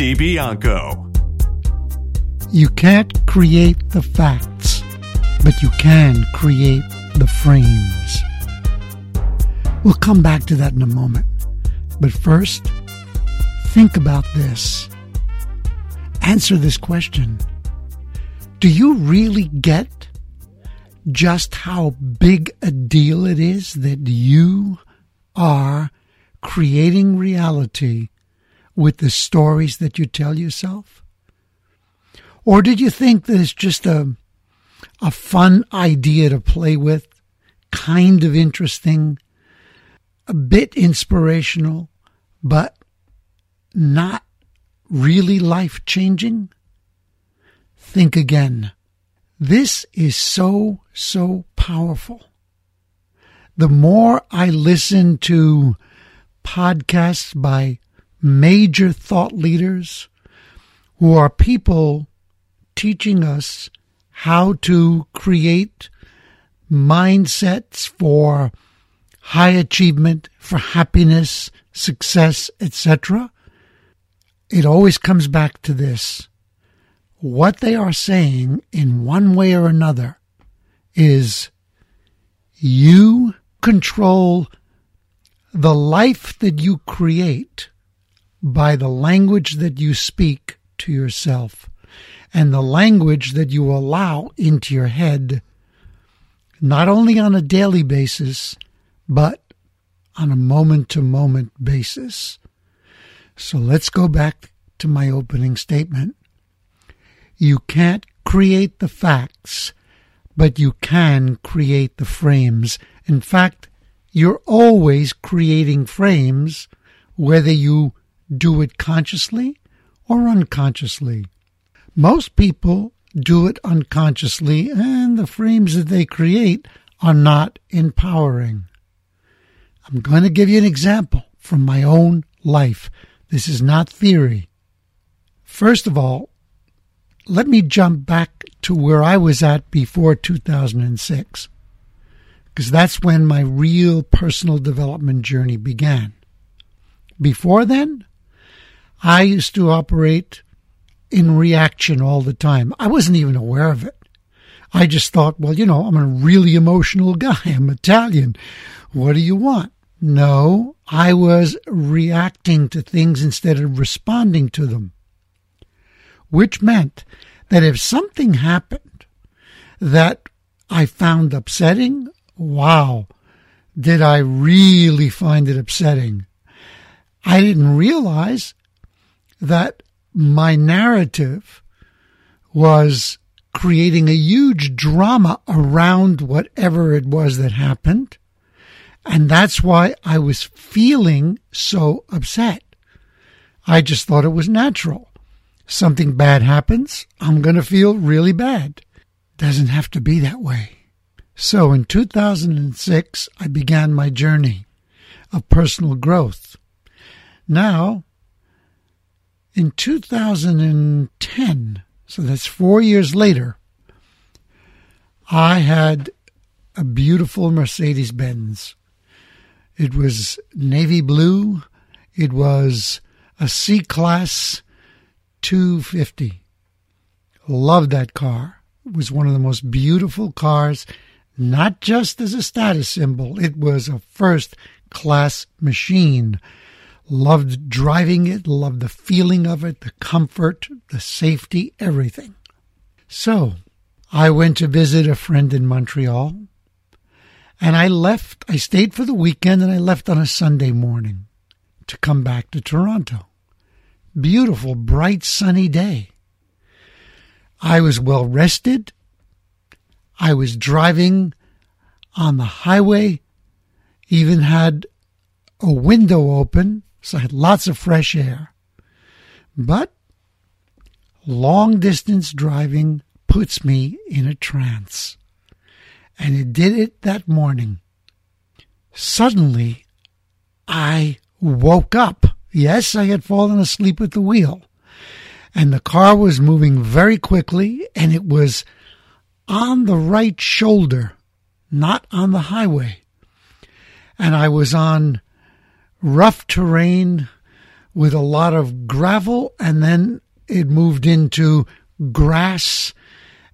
DiBianco. You can't create the facts, but you can create the frames. We'll come back to that in a moment. But first, think about this. Answer this question Do you really get just how big a deal it is that you are creating reality with the stories that you tell yourself? Or did you think that it's just a, a fun idea to play with, kind of interesting, a bit inspirational, but not really life changing? Think again. This is so, so powerful. The more I listen to podcasts by major thought leaders who are people teaching us how to create mindsets for high achievement, for happiness, success, etc. It always comes back to this. What they are saying in one way or another is you control the life that you create by the language that you speak to yourself and the language that you allow into your head, not only on a daily basis, but on a moment to moment basis. So let's go back to my opening statement. You can't create the facts, but you can create the frames. In fact, you're always creating frames, whether you do it consciously or unconsciously. Most people do it unconsciously, and the frames that they create are not empowering. I'm going to give you an example from my own life. This is not theory. First of all, let me jump back to where I was at before 2006, because that's when my real personal development journey began. Before then, I used to operate in reaction all the time. I wasn't even aware of it. I just thought, well, you know, I'm a really emotional guy. I'm Italian. What do you want? No, I was reacting to things instead of responding to them. Which meant that if something happened that I found upsetting, wow, did I really find it upsetting? I didn't realize that my narrative was creating a huge drama around whatever it was that happened. And that's why I was feeling so upset. I just thought it was natural. Something bad happens, I'm going to feel really bad. Doesn't have to be that way. So in 2006, I began my journey of personal growth. Now, in 2010, so that's four years later, I had a beautiful Mercedes Benz. It was navy blue. It was a C Class 250. Loved that car. It was one of the most beautiful cars, not just as a status symbol, it was a first class machine Loved driving it, loved the feeling of it, the comfort, the safety, everything. So, I went to visit a friend in Montreal, and I left, I stayed for the weekend, and I left on a Sunday morning to come back to Toronto. Beautiful, bright, sunny day. I was well rested. I was driving on the highway, even had a window open so I had lots of fresh air. But long distance driving puts me in a trance. And it did it that morning. Suddenly, I woke up. Yes, I had fallen asleep at the wheel. And the car was moving very quickly, and it was on the right shoulder, not on the highway. And I was on rough terrain with a lot of gravel, and then it moved into grass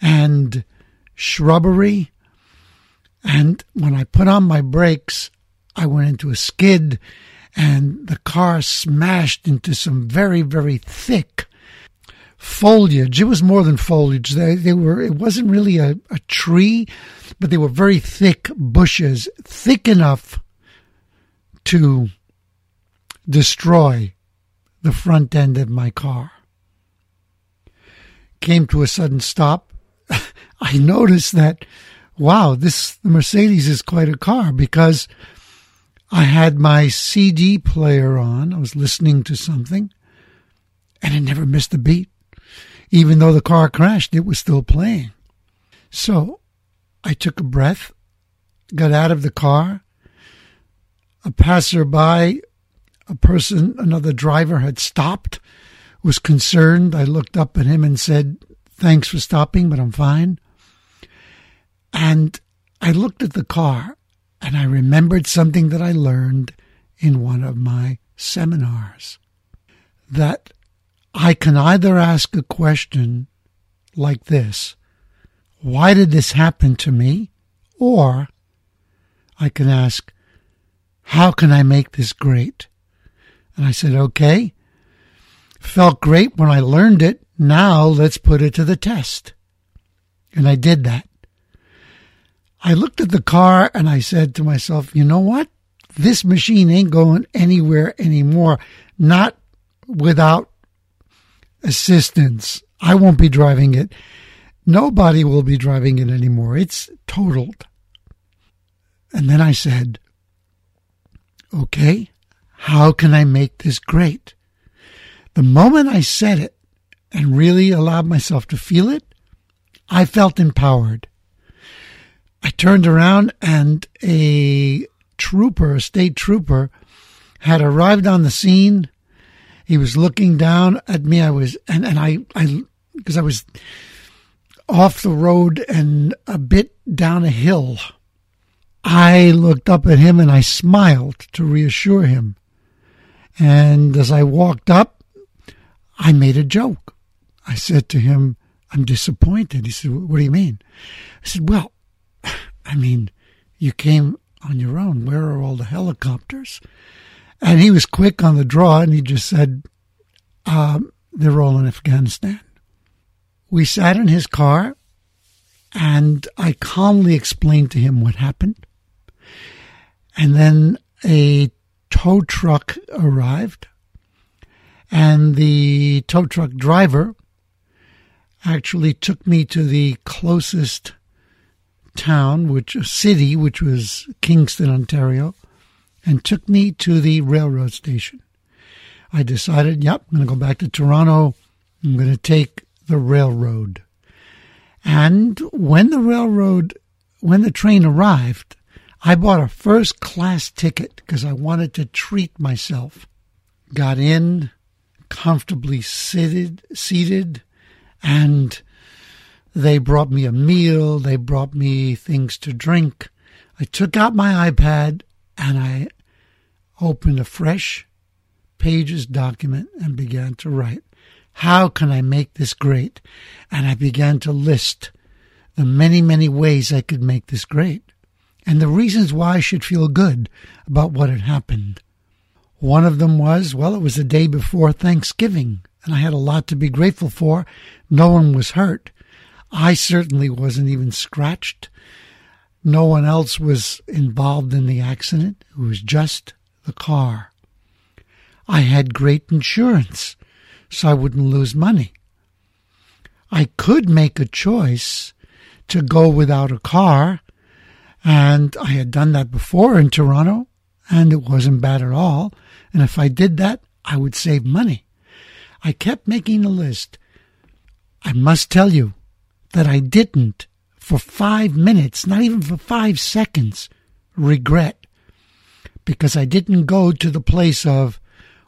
and shrubbery. And when I put on my brakes, I went into a skid and the car smashed into some very, very thick foliage. It was more than foliage. They, they were, it wasn't really a, a tree, but they were very thick bushes, thick enough to destroy the front end of my car. Came to a sudden stop. I noticed that, wow, this Mercedes is quite a car because I had my CD player on. I was listening to something and it never missed a beat. Even though the car crashed, it was still playing. So I took a breath, got out of the car. A passerby a person, another driver had stopped, was concerned. I looked up at him and said, Thanks for stopping, but I'm fine. And I looked at the car and I remembered something that I learned in one of my seminars that I can either ask a question like this Why did this happen to me? Or I can ask, How can I make this great? And I said, okay. Felt great when I learned it. Now let's put it to the test. And I did that. I looked at the car and I said to myself, you know what? This machine ain't going anywhere anymore. Not without assistance. I won't be driving it. Nobody will be driving it anymore. It's totaled. And then I said, okay, how can I make this great? The moment I said it and really allowed myself to feel it, I felt empowered. I turned around and a trooper, a state trooper, had arrived on the scene. He was looking down at me. I was, and, and I, I, because I was off the road and a bit down a hill. I looked up at him and I smiled to reassure him. And as I walked up, I made a joke. I said to him, I'm disappointed. He said, What do you mean? I said, Well, I mean, you came on your own. Where are all the helicopters? And he was quick on the draw and he just said, um, They're all in Afghanistan. We sat in his car and I calmly explained to him what happened. And then a tow truck arrived, and the tow truck driver actually took me to the closest town, which city, which was Kingston, Ontario, and took me to the railroad station. I decided, yep, I'm going to go back to Toronto. I'm going to take the railroad. And when the railroad, when the train arrived, I bought a first class ticket because I wanted to treat myself. Got in, comfortably seated, seated, and they brought me a meal. They brought me things to drink. I took out my iPad and I opened a fresh pages document and began to write. How can I make this great? And I began to list the many, many ways I could make this great and the reasons why I should feel good about what had happened. One of them was, well, it was the day before Thanksgiving, and I had a lot to be grateful for. No one was hurt. I certainly wasn't even scratched. No one else was involved in the accident. It was just the car. I had great insurance, so I wouldn't lose money. I could make a choice to go without a car and I had done that before in Toronto, and it wasn't bad at all. And if I did that, I would save money. I kept making a list. I must tell you that I didn't, for five minutes, not even for five seconds, regret because I didn't go to the place of,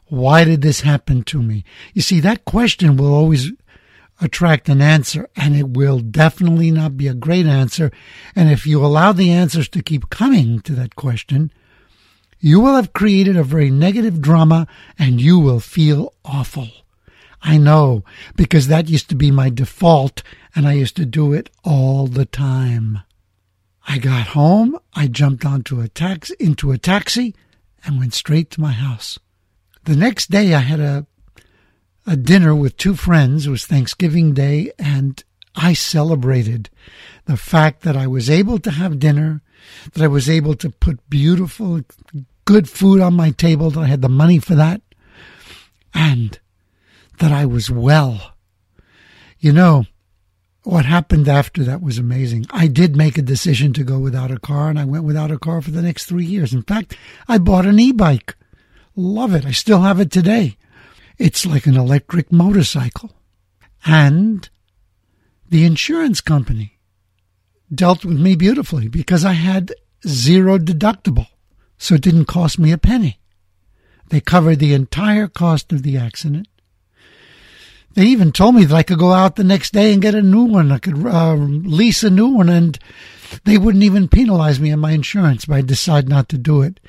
why did this happen to me? You see, that question will always attract an answer, and it will definitely not be a great answer. And if you allow the answers to keep coming to that question, you will have created a very negative drama and you will feel awful. I know, because that used to be my default, and I used to do it all the time. I got home, I jumped onto a taxi, into a taxi, and went straight to my house. The next day, I had a a dinner with two friends. It was Thanksgiving Day, and I celebrated the fact that I was able to have dinner, that I was able to put beautiful, good food on my table, that I had the money for that, and that I was well. You know, what happened after that was amazing. I did make a decision to go without a car, and I went without a car for the next three years. In fact, I bought an e bike. Love it. I still have it today. It's like an electric motorcycle. And the insurance company dealt with me beautifully because I had zero deductible, so it didn't cost me a penny. They covered the entire cost of the accident. They even told me that I could go out the next day and get a new one. I could uh, lease a new one, and they wouldn't even penalize me on my insurance if I decide not to do it.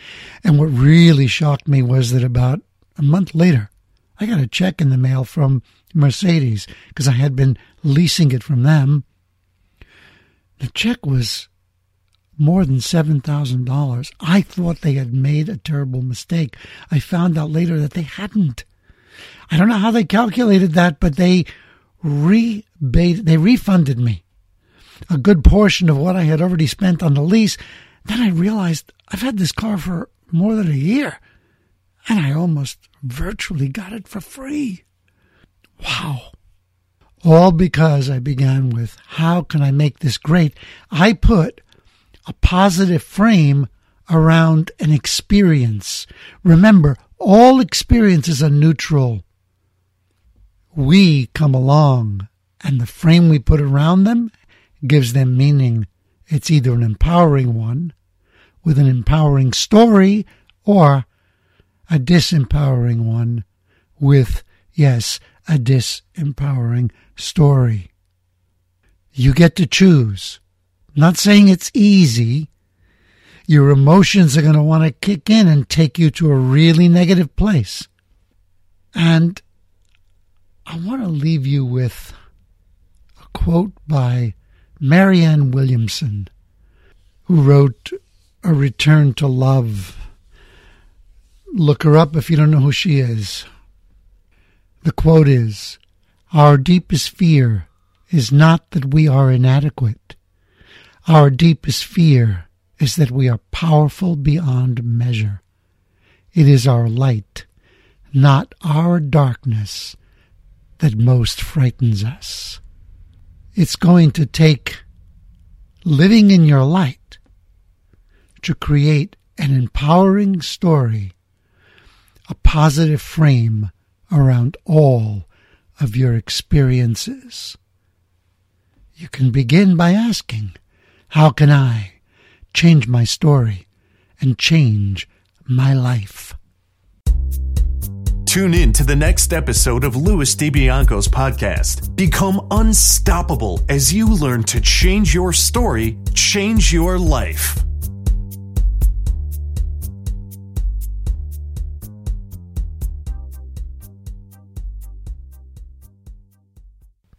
And what really shocked me was that about a month later, I got a check in the mail from Mercedes because I had been leasing it from them. The check was more than $7,000. I thought they had made a terrible mistake. I found out later that they hadn't. I don't know how they calculated that, but they rebate, they refunded me a good portion of what I had already spent on the lease. Then I realized I've had this car for more than a year and I almost virtually got it for free. Wow. All because I began with, how can I make this great? I put a positive frame around an experience. Remember, all experiences are neutral. We come along, and the frame we put around them gives them meaning. It's either an empowering one with an empowering story or a disempowering one with, yes, a disempowering story. You get to choose. not saying it's easy. Your emotions are going to want to kick in and take you to a really negative place. And I want to leave you with a quote by Marianne Williamson, who wrote A Return to Love Look her up if you don't know who she is. The quote is Our deepest fear is not that we are inadequate. Our deepest fear is that we are powerful beyond measure. It is our light, not our darkness, that most frightens us. It's going to take living in your light to create an empowering story a positive frame around all of your experiences. You can begin by asking, How can I change my story and change my life? Tune in to the next episode of Louis DiBianco's podcast. Become unstoppable as you learn to change your story, change your life.